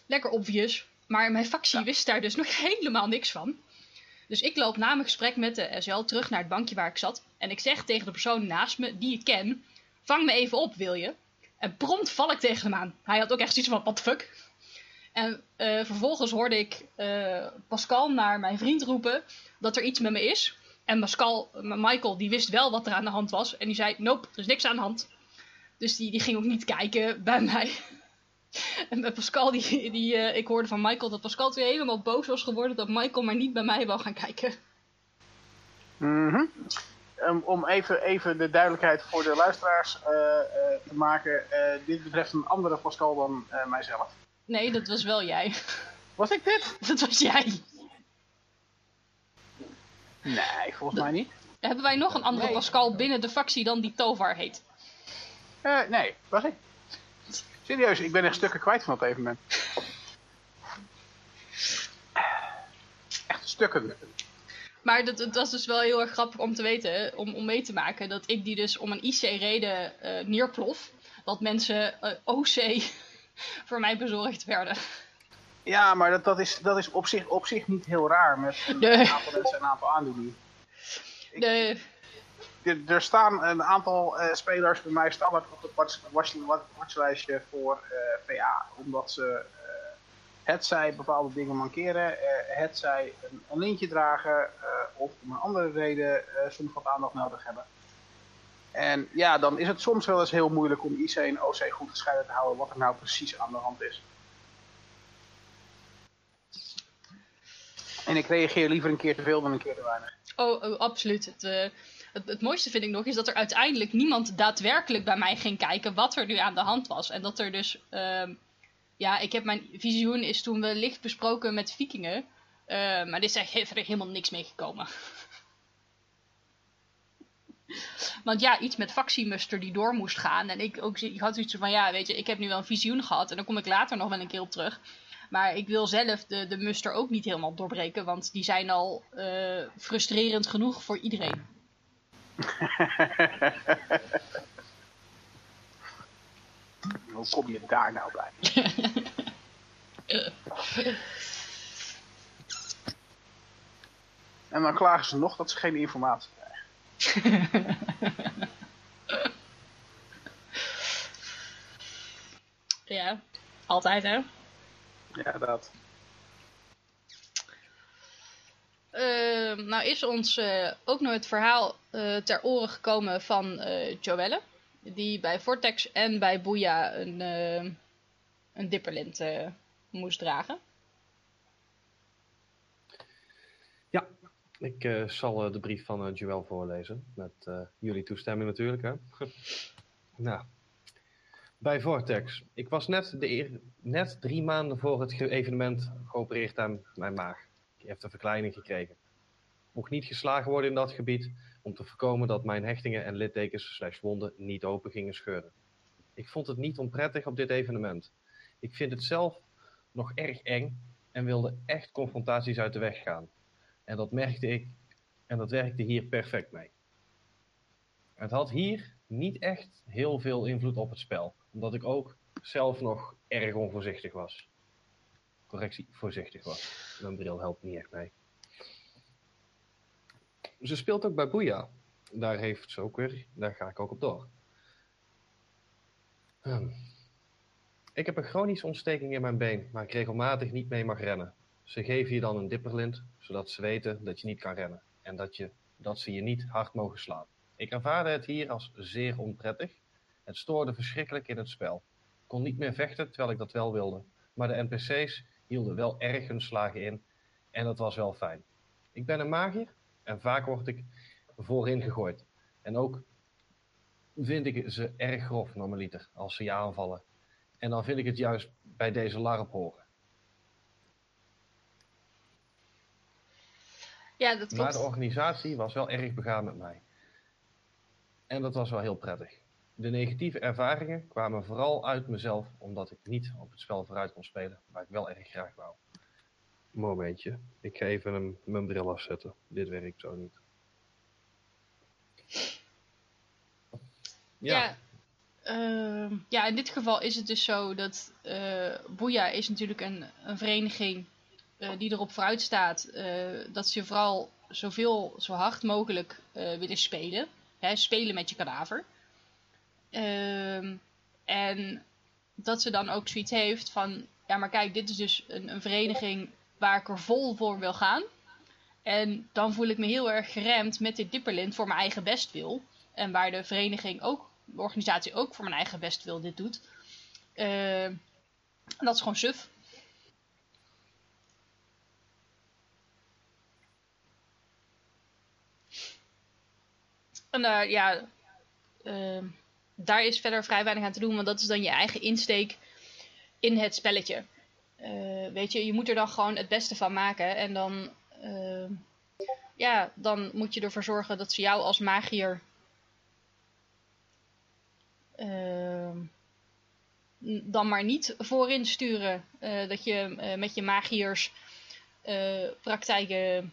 Lekker obvious, maar mijn factie wist daar dus nog helemaal niks van. Dus ik loop na mijn gesprek met de SL terug naar het bankje waar ik zat. En ik zeg tegen de persoon naast me, die ik ken, vang me even op, wil je? En prompt val ik tegen hem aan. Hij had ook echt zoiets van, what the fuck? En uh, vervolgens hoorde ik uh, Pascal naar mijn vriend roepen dat er iets met me is. En Pascal, Michael, die wist wel wat er aan de hand was. En die zei, nope, er is niks aan de hand. Dus die, die ging ook niet kijken bij mij. en bij Pascal, die, die, uh, ik hoorde van Michael dat Pascal toen helemaal boos was geworden dat Michael maar niet bij mij wou gaan kijken. Mm -hmm. um, om even, even de duidelijkheid voor de luisteraars te maken. dit betreft een andere Pascal dan mijzelf. Nee, dat was wel jij. Was ik dit? Dat was jij. Nee, volgens mij niet. Hebben wij nog een andere nee. Pascal binnen de factie dan die Tovar heet? Uh, nee, was ik. Serieus, ik ben echt stukken kwijt van op een evenement. Echt stukken. Maar dat, dat was dus wel heel erg grappig om te weten, om, om mee te maken, dat ik die dus om een IC-reden uh, neerplof. Dat mensen uh, OC voor mij bezorgd werden. Ja, maar dat, dat, is, dat is op zich, op zich niet heel raar met een aantal mensen en een aantal aandoeningen. Er, er staan een aantal uh, spelers bij mij standaard op het watchlijstje watch, voor uh, VA. Omdat ze uh, het zij bepaalde dingen mankeren, het zij een, lintje dragen of om een andere reden soms wat aandacht nodig hebben. En ja, dan is het soms wel eens heel moeilijk om IC en OC goed gescheiden te houden wat er nou precies aan de hand is. En ik reageer liever een keer te veel dan een keer te weinig. Oh, oh absoluut. Het, het, mooiste vind ik nog is dat er uiteindelijk niemand daadwerkelijk bij mij ging kijken wat er nu aan de hand was. En dat er dus, uh, ja, ik heb mijn visioen is toen we licht besproken met vikingen. Uh, maar er is er helemaal niks mee gekomen. Want ja, iets met factiemuster die door moest gaan. En ik, ook, ik had zoiets van, ja, weet je, ik heb nu wel een visioen gehad. En dan kom ik later nog wel een keer op terug. Maar ik wil zelf de, de muster ook niet helemaal doorbreken. Want die zijn al uh, frustrerend genoeg voor iedereen. Hoe kom je daar nou bij? en dan klagen ze nog dat ze geen informatie ja, altijd hè? Ja, dat. Uh, nou is ons uh, ook nog het verhaal uh, ter oren gekomen van Joelle. Die bij Vortex en bij Boeia een, een dipperlint moest dragen. Ik uh, zal de brief van Joël voorlezen. Met jullie toestemming natuurlijk. Hè? nou, bij Vortex. Ik was net, de net drie maanden voor het evenement geopereerd aan mijn maag. Heb een verkleining gekregen. Mocht niet geslagen worden in dat gebied om te voorkomen dat mijn hechtingen en littekens slash wonden niet open gingen scheuren. Ik vond het niet onprettig op dit evenement. Ik vind het zelf nog erg eng en wilde echt confrontaties uit de weg gaan. En dat merkte ik en dat werkte hier perfect mee. Het had hier niet echt heel veel invloed op het spel, omdat ik ook zelf nog erg onvoorzichtig was. Correctie, voorzichtig was. Mijn bril helpt niet echt mee. Ze speelt ook bij Boeia. Daar heeft ze ook weer, daar ga ik ook op door. Hm. Ik heb een chronische ontsteking in mijn been, waar ik regelmatig niet mee mag rennen. Ze geven je dan een dipperlint, zodat ze weten dat je niet kan rennen en dat, je, dat ze je niet hard mogen slaan. Ik ervaarde het hier als zeer onprettig. Het stoorde verschrikkelijk in het spel. Ik kon niet meer vechten terwijl ik dat wel wilde. Maar de NPC's hielden wel erg hun slagen in en dat was wel fijn. Ik ben een magier en vaak word ik voorin gegooid. En ook vind ik ze erg grof normaliter als ze je aanvallen. En dan vind ik het juist bij deze larp horen. Ja, dat klopt. Maar de organisatie was wel erg begaan met mij. En dat was wel heel prettig. De negatieve ervaringen kwamen vooral uit mezelf, omdat ik niet op het spel vooruit kon spelen, waar ik wel erg graag wou. Momentje, ik ga even een, mijn bril afzetten. Dit werkt zo niet. Ja. Ja, uh, ja, in dit geval is het dus zo dat uh, Boeia is natuurlijk een, een vereniging uh, die erop vooruit staat uh, dat ze vooral zoveel, zo hard mogelijk willen spelen. Hè, spelen met je kadaver. Ehm, en dat ze dan ook zoiets heeft van, ja maar kijk, dit is dus een, een vereniging waar ik er vol voor wil gaan. En dan voel ik me heel erg geremd met dit dipperlint voor mijn eigen bestwil. En waar de vereniging ook, de organisatie ook voor mijn eigen bestwil dit doet. Uh, dat is gewoon suf. En uh, ja, uh, daar is verder vrij weinig aan te doen, want dat is dan je eigen insteek in het spelletje. Uh, weet je, je moet er dan gewoon het beste van maken. En dan, ja, dan moet je ervoor zorgen dat ze jou als magier dan maar niet voorin sturen. dat je met je magiers praktijken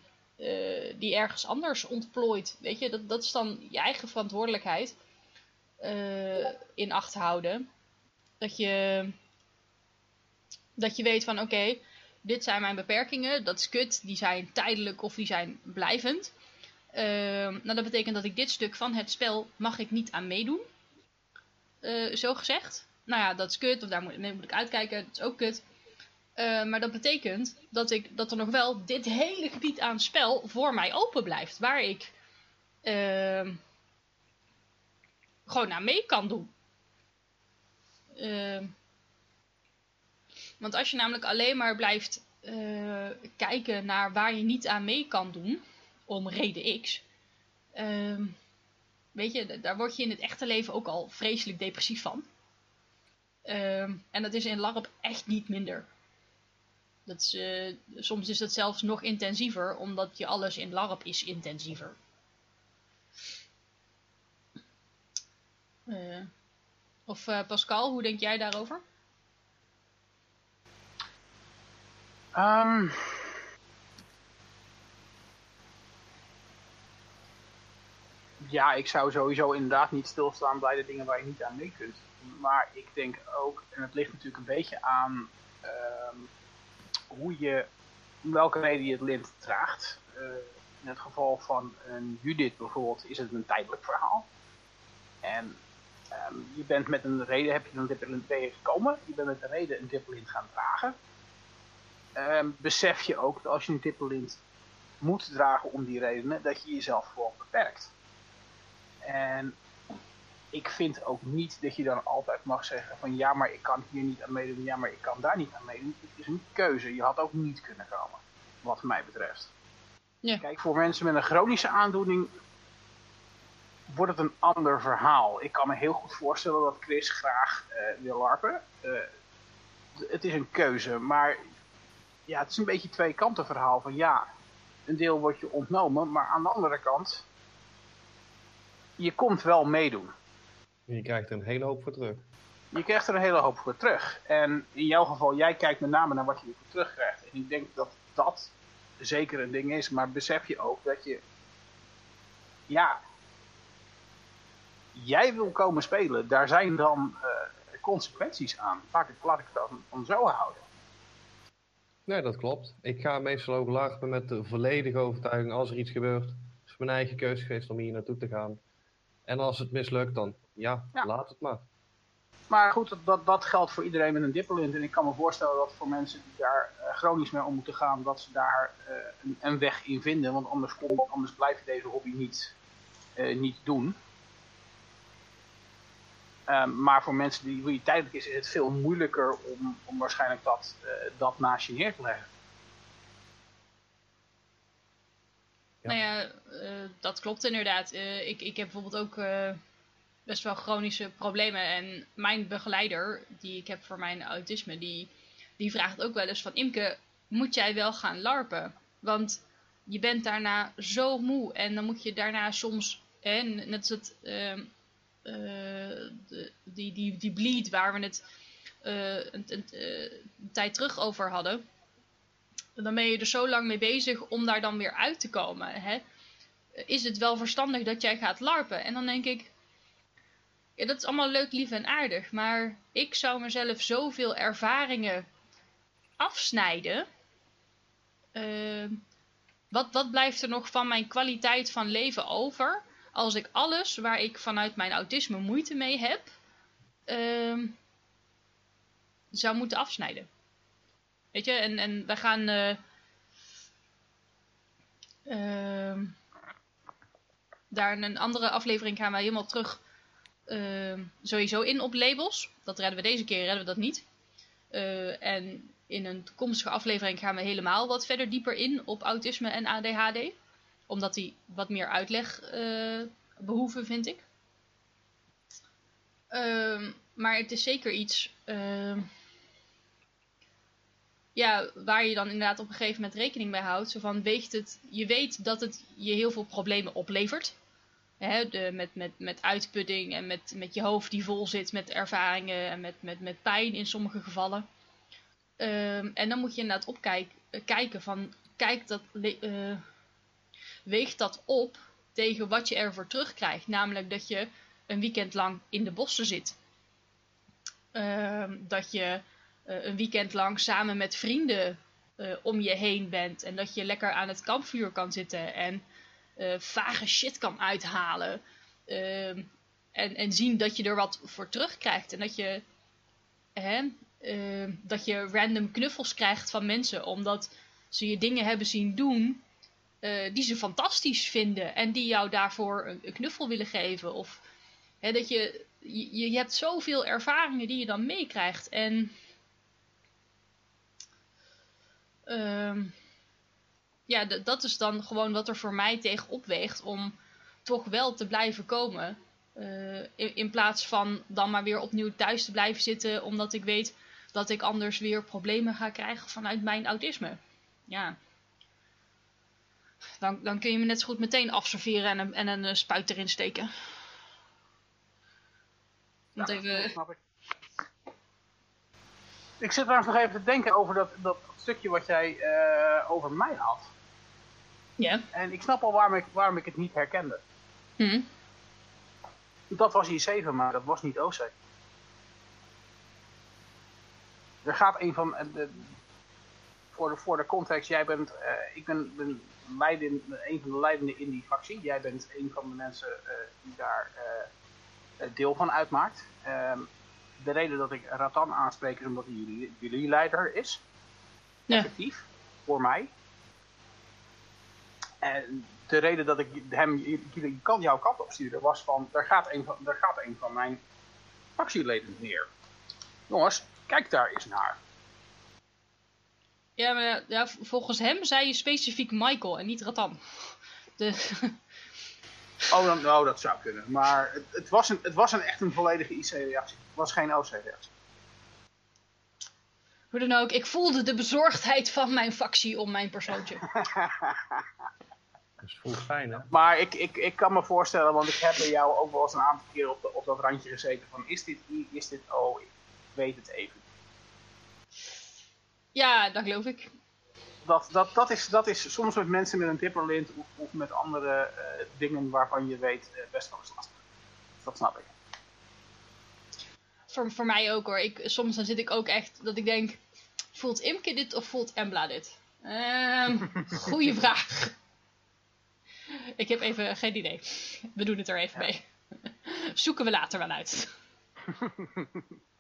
die ergens anders ontplooit. Weet je, dat, dat is dan je eigen verantwoordelijkheid uh, in acht houden. Dat je, dat je weet van oké, dit zijn mijn beperkingen, dat is kut, die zijn tijdelijk of die zijn blijvend. Uh, nou, dat betekent dat ik dit stuk van het spel mag ik niet aan meedoen. zo gezegd. Nou ja, dat is kut, of daar moet, moet ik uitkijken, dat is ook kut. Uh, maar dat betekent dat, ik, dat er nog wel dit hele gebied aan spel voor mij open blijft. Waar ik uh, gewoon naar mee kan doen. Uh, want als je namelijk alleen maar blijft eh, kijken naar waar je niet aan mee kan doen, om reden X. Ehm, weet je, daar word je in het echte leven ook al vreselijk depressief van. Ehm, en dat is in LARP echt niet minder. Dat is, uh, soms is dat zelfs nog intensiever, omdat je alles in LARP is intensiever. Uh, of uh, Pascal, hoe denk jij daarover? Um, ja, ik zou sowieso inderdaad niet stilstaan bij de dingen waar je niet aan mee kunt. Maar ik denk ook, en het ligt natuurlijk een beetje aan um, hoe je, welke reden je het lint draagt. Uh, in het geval van een Judith bijvoorbeeld is het een tijdelijk verhaal. En um, je bent met een reden, heb je een dippelint tegengekomen. Je bent met een reden een dippelint gaan dragen. Um, besef je ook dat als je een dippelint moet dragen om die redenen, dat je jezelf gewoon beperkt. En ik vind ook niet dat je dan altijd mag zeggen van ja, maar ik kan hier niet aan meedoen, ja, maar ik kan daar niet aan meedoen. Het is een keuze. Je had ook niet kunnen komen, wat mij betreft. Ja. Kijk, voor mensen met een chronische aandoening wordt het een ander verhaal. Ik kan me heel goed voorstellen dat Chris graag uh, wil larpen. Uh, het is een keuze, maar ja, het is een beetje twee kanten verhaal. Van ja, een deel wordt je ontnomen, maar aan de andere kant, je komt wel meedoen. Je krijgt er een hele hoop voor terug. Je krijgt er een hele hoop voor terug. En in jouw geval, jij kijkt met name naar wat je ervoor terugkrijgt. En ik denk dat dat zeker een ding is, maar besef je ook dat je, ja, jij wil komen spelen, daar zijn dan uh, consequenties aan. Laat ik, laat ik het dan, dan zo houden. Nee, dat klopt. Ik ga meestal ook lachen met de volledige overtuiging als er iets gebeurt. Het is mijn eigen keuze geweest om hier naartoe te gaan. En als het mislukt, dan ja, laat het maar. Maar goed, dat, dat geldt voor iedereen met een dippelint. En ik kan me voorstellen dat voor mensen die daar uh, chronisch mee om moeten gaan, dat ze daar uh, een, een, weg in vinden. Want anders, kom, anders blijf je deze hobby niet, uh, niet doen. Um, maar voor mensen die wie tijdelijk is, is het veel moeilijker om, om waarschijnlijk dat, dat naast je neer te leggen. Ja. Nou ja, dat klopt inderdaad. ik, ik heb bijvoorbeeld ook best wel chronische problemen. En mijn begeleider, die ik heb voor mijn autisme, die, die vraagt ook wel eens van... Imke, moet jij wel gaan larpen? Want je bent daarna zo moe. En dan moet je daarna soms... Hè, net als het... Uh, die, die, die bleed waar we het uh, een, een, een, tijd terug over hadden. Dan ben je er zo lang mee bezig om daar dan weer uit te komen. Hè? Is het wel verstandig dat jij gaat larpen? En dan denk ik, ja, dat is allemaal leuk, lief en aardig. Maar ik zou mezelf zoveel ervaringen afsnijden. Wat, wat blijft er nog van mijn kwaliteit van leven over? Als ik alles waar ik vanuit mijn autisme moeite mee heb, uh, zou moeten afsnijden. Weet je, en, en we gaan. Uh, daar in een andere aflevering gaan wij helemaal terug uh, sowieso in op labels. Dat redden we deze keer, redden we dat niet. Uh, en in een toekomstige aflevering gaan we helemaal wat verder dieper in op autisme en ADHD. Omdat die wat meer uitleg uh, behoeven, vind ik. Ehm, maar het is zeker iets ehm, ja, waar je dan inderdaad op een gegeven moment rekening mee houdt. Zo van, weegt het, je weet dat het je heel veel problemen oplevert. Hè, de, met, met, met uitputting en met, met je hoofd die vol zit met ervaringen en met, met, met pijn in sommige gevallen. Um, en dan moet je inderdaad opkijken kijken van, kijk dat, uh, weegt dat op tegen wat je ervoor terugkrijgt. Namelijk dat je een weekend lang in de bossen zit. Um, dat je uh, een weekend lang samen met vrienden om je heen bent. En dat je lekker aan het kampvuur kan zitten en uh, vage shit kan uithalen. Uh, en, en zien dat je er wat voor terugkrijgt. En dat je, hè, uh, dat je random knuffels krijgt van mensen. Omdat ze je dingen hebben zien doen eh, die ze fantastisch vinden. En die jou daarvoor een, knuffel willen geven. Of hè, dat je, je, je hebt zoveel ervaringen die je dan meekrijgt. En... Ehm, ja, dat is dan gewoon wat er voor mij tegen opweegt om toch wel te blijven komen. Uh, in, in, plaats van dan maar weer opnieuw thuis te blijven zitten, omdat ik weet dat ik anders weer problemen ga krijgen vanuit mijn autisme. Ja. Dan, dan kun je me net zo goed meteen afserveren en een, en een uh, spuit erin steken. Want ja, even... snap ik. Ik zit trouwens nog even te denken over dat, dat stukje wat jij uh, over mij had. Ja. En ik snap al waarom ik, waarom ik het niet herkende. Hm. Dat was I7, maar dat was niet OC. Er gaat een van... Voor, de, voor de context, jij bent... Uh, ik ben, ben leiden, een van de leidenden in die fractie. Jij bent een van de mensen uh, die daar uh, deel van uitmaakt. Ehm, de reden dat ik Ratan aanspreek is omdat hij jullie, jullie leider is. Ja. Effectief. Voor mij. En de reden dat ik hem kan jouw kant opstuurde was van, daar gaat een van, daar gaat een van mijn fractieleden neer. Jongens, kijk daar eens naar. Ja, maar ja, volgens hem zei je specifiek Michael en niet Ratan. De... Oh, dan, oh, dat zou kunnen. Maar het, het, was, een, het was een echt een volledige IC-reactie. Het was geen OC-reactie. Hoe dan ook, ik voelde de bezorgdheid van mijn factie om mijn persoontje. Dat voelt fijn, hè? Maar ik, ik, ik kan me voorstellen, want ik heb bij jou ook wel eens een aantal keer op, de, op dat randje gezeten van is dit I, is dit O, ik weet het even. Ja, dat geloof ik. Dat, dat, dat, is, dat is soms met mensen met een dipperlint of, of met andere uh, dingen waarvan je weet uh, best wel eens lastig. Dat snap ik. Voor, voor mij ook hoor. Ik, soms dan zit ik ook echt dat ik denk, voelt Imke dit of voelt Embla dit? Um, goeie vraag. Ik heb even geen idee. We doen het er even mee. Zoeken we later wel uit.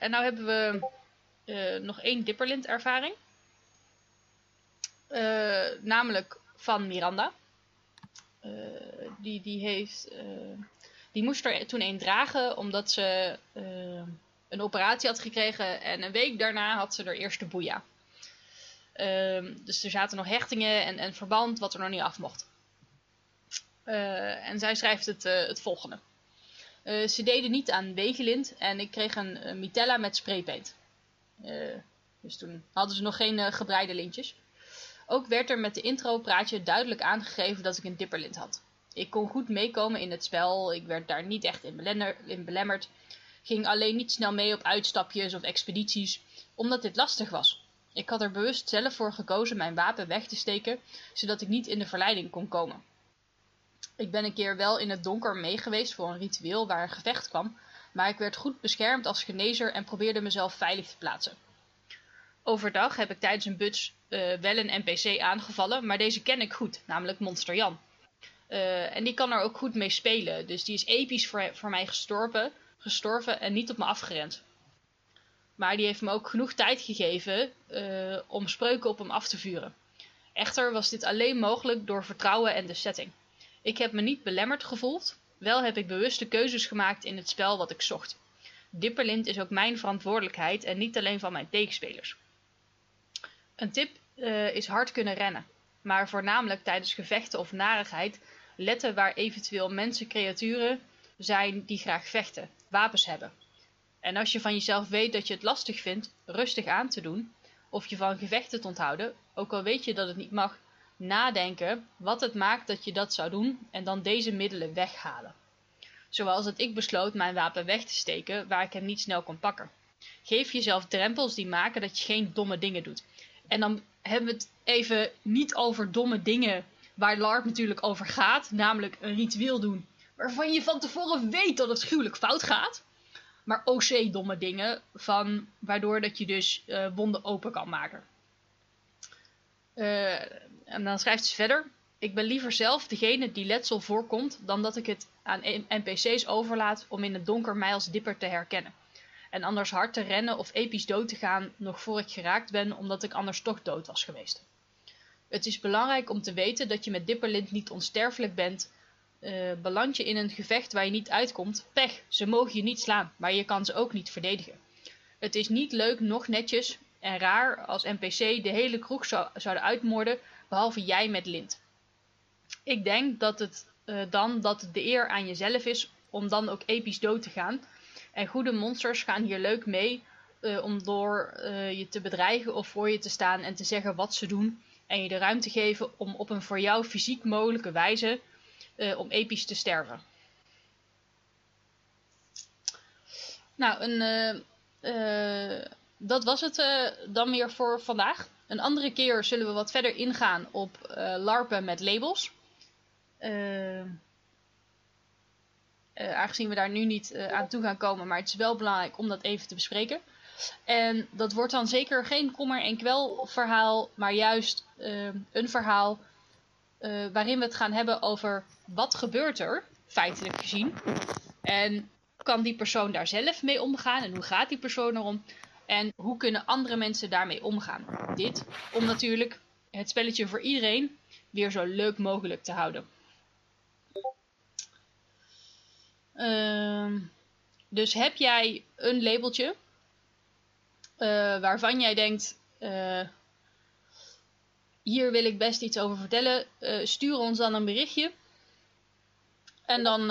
en nou hebben we uh, nog één dipperlint ervaring. namelijk van Miranda. die, die heeft die moest er toen een dragen omdat ze een operatie had gekregen en een week daarna had ze haar eerste boeia. Uh, dus er zaten nog hechtingen en, en verband wat er nog niet af mocht. En zij schrijft het, het volgende. Ze deden niet aan wegelint en ik kreeg een mitella met spraypaint. dus toen hadden ze nog geen gebreide lintjes. Ook werd er met de intro praatje duidelijk aangegeven dat ik een dipperlint had. Ik kon goed meekomen in het spel. Ik werd daar niet echt in, belemmerd. Ging alleen niet snel mee op uitstapjes of expedities, omdat dit lastig was. Ik had er bewust zelf voor gekozen mijn wapen weg te steken, zodat ik niet in de verleiding kon komen. Ik ben een keer wel in het donker meegeweest voor een ritueel waar een gevecht kwam, maar ik werd goed beschermd als genezer en probeerde mezelf veilig te plaatsen. Overdag heb ik tijdens een buts uh, wel een NPC aangevallen, maar deze ken ik goed, namelijk Monster Jan. Uh, en die kan er ook goed mee spelen. Dus die is episch voor, mij gestorven, gestorven en niet op me afgerend. Maar die heeft me ook genoeg tijd gegeven uh, om spreuken op hem af te vuren. Echter was dit alleen mogelijk door vertrouwen en de setting. Ik heb me niet belemmerd gevoeld, wel heb ik bewuste keuzes gemaakt in het spel wat ik zocht. Dipperlint is ook mijn verantwoordelijkheid en niet alleen van mijn tegenspelers. Een tip uh, is hard kunnen rennen, maar voornamelijk tijdens gevechten of narigheid letten waar eventueel mensen, creaturen zijn die graag vechten, wapens hebben. En als je van jezelf weet dat je het lastig vindt rustig aan te doen, of je van gevechten te onthouden, ook al weet je dat het niet mag, nadenken wat het maakt dat je dat zou doen en dan deze middelen weghalen. Zoals dat ik besloot mijn wapen weg te steken waar ik hem niet snel kon pakken. Geef jezelf drempels die maken dat je geen domme dingen doet. En dan hebben we het even niet over domme dingen waar LARP natuurlijk over gaat, namelijk een ritueel doen waarvan je van tevoren weet dat het gruwelijk fout gaat. Maar OC domme dingen, van, waardoor dat je dus uh, wonden open kan maken. Uh, en dan schrijft ze verder. Ik ben liever zelf degene die letsel voorkomt, dan dat ik het aan NPC's overlaat om in het donker mij als dipper te herkennen. En anders hard te rennen of episch dood te gaan, nog voor ik geraakt ben, omdat ik anders toch dood was geweest. Het is belangrijk om te weten dat je met Dipperlint niet onsterfelijk bent. Uh, beland je in een gevecht waar je niet uitkomt, pech, ze mogen je niet slaan, maar je kan ze ook niet verdedigen. Het is niet leuk, nog netjes en raar als NPC de hele kroeg zou, zouden uitmoorden, behalve jij met Lint. Ik denk dat het uh, dan dat de eer aan jezelf is om dan ook episch dood te gaan. En goede monsters gaan hier leuk mee uh, om door je te bedreigen of voor je te staan en te zeggen wat ze doen en je de ruimte geven om op een voor jou fysiek mogelijke wijze om episch te sterven. Nou, een, dat was het dan weer voor vandaag. Een andere keer zullen we wat verder ingaan op larpen met labels. aangezien we daar nu niet aan toe gaan komen, maar het is wel belangrijk om dat even te bespreken. En dat wordt dan zeker geen kommer en kwel verhaal, maar juist een verhaal waarin we het gaan hebben over wat gebeurt er, feitelijk gezien. En kan die persoon daar zelf mee omgaan en hoe gaat die persoon erom? En hoe kunnen andere mensen daarmee omgaan? Dit om natuurlijk het spelletje voor iedereen weer zo leuk mogelijk te houden. Ehm, dus heb jij een labeltje uh, waarvan jij denkt, uh, hier wil ik best iets over vertellen, uh, stuur ons dan een berichtje. En dan,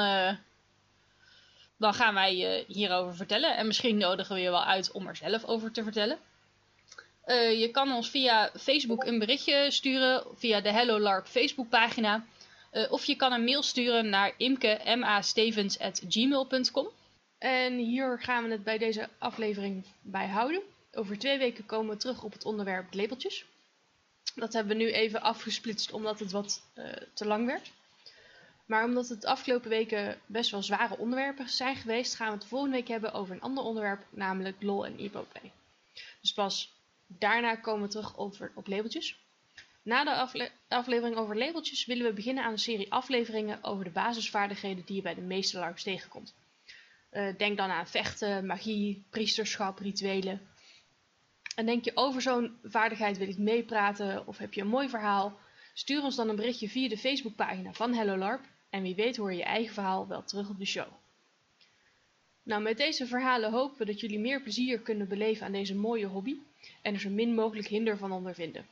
dan gaan wij hierover vertellen. En misschien nodigen we je wel uit om er zelf over te vertellen. je kan ons via Facebook een berichtje sturen, via de Hello LARP Facebookpagina. of je kan een mail sturen naar imke.ma.stevens.gmail.com. En hier gaan we het bij deze aflevering bij houden. Over twee weken komen we terug op het onderwerp labeltjes. Dat hebben we nu even afgesplitst omdat het wat uh, te lang werd. Maar omdat het de afgelopen weken best wel zware onderwerpen zijn geweest, gaan we het volgende week hebben over een ander onderwerp, namelijk LOL en IPOP. Dus pas daarna komen we terug over, op labeltjes. Na de afle aflevering over labeltjes willen we beginnen aan een serie afleveringen over de basisvaardigheden die je bij de meeste LARPs tegenkomt. Uh, denk dan aan vechten, magie, priesterschap, rituelen, en denk je over zo'n vaardigheid wil ik meepraten of heb je een mooi verhaal? Stuur ons dan een berichtje via de Facebookpagina van Hello LARP en wie weet hoor je je eigen verhaal wel terug op de show. Nou, met deze verhalen hopen we dat jullie meer plezier kunnen beleven aan deze mooie hobby en er zo min mogelijk hinder van ondervinden.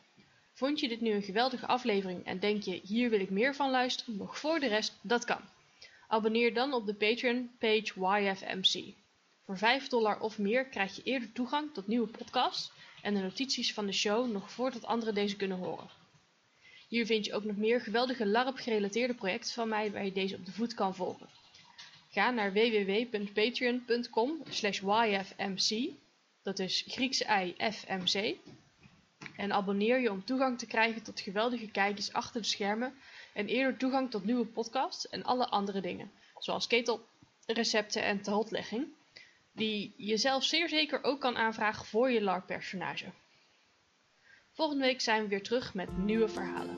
Vond je dit nu een geweldige aflevering en denk je hier wil ik meer van luisteren, nog voor de rest, dat kan. Abonneer dan op de Patreon page YFMC. Voor 5 dollar of meer krijg je eerder toegang tot nieuwe podcasts en de notities van de show nog voordat anderen deze kunnen horen. Hier vind je ook nog meer geweldige LARP-gerelateerde projecten van mij waar je deze op de voet kan volgen. Ga naar www.patreon.com yfmc, dat is Griekse I en abonneer je om toegang te krijgen tot geweldige kijkers achter de schermen en eerder toegang tot nieuwe podcasts en alle andere dingen, zoals ketelrecepten en tehotlegging die je zelf zeer zeker ook kan aanvragen voor je LARP-personage. Volgende week zijn we weer terug met nieuwe verhalen.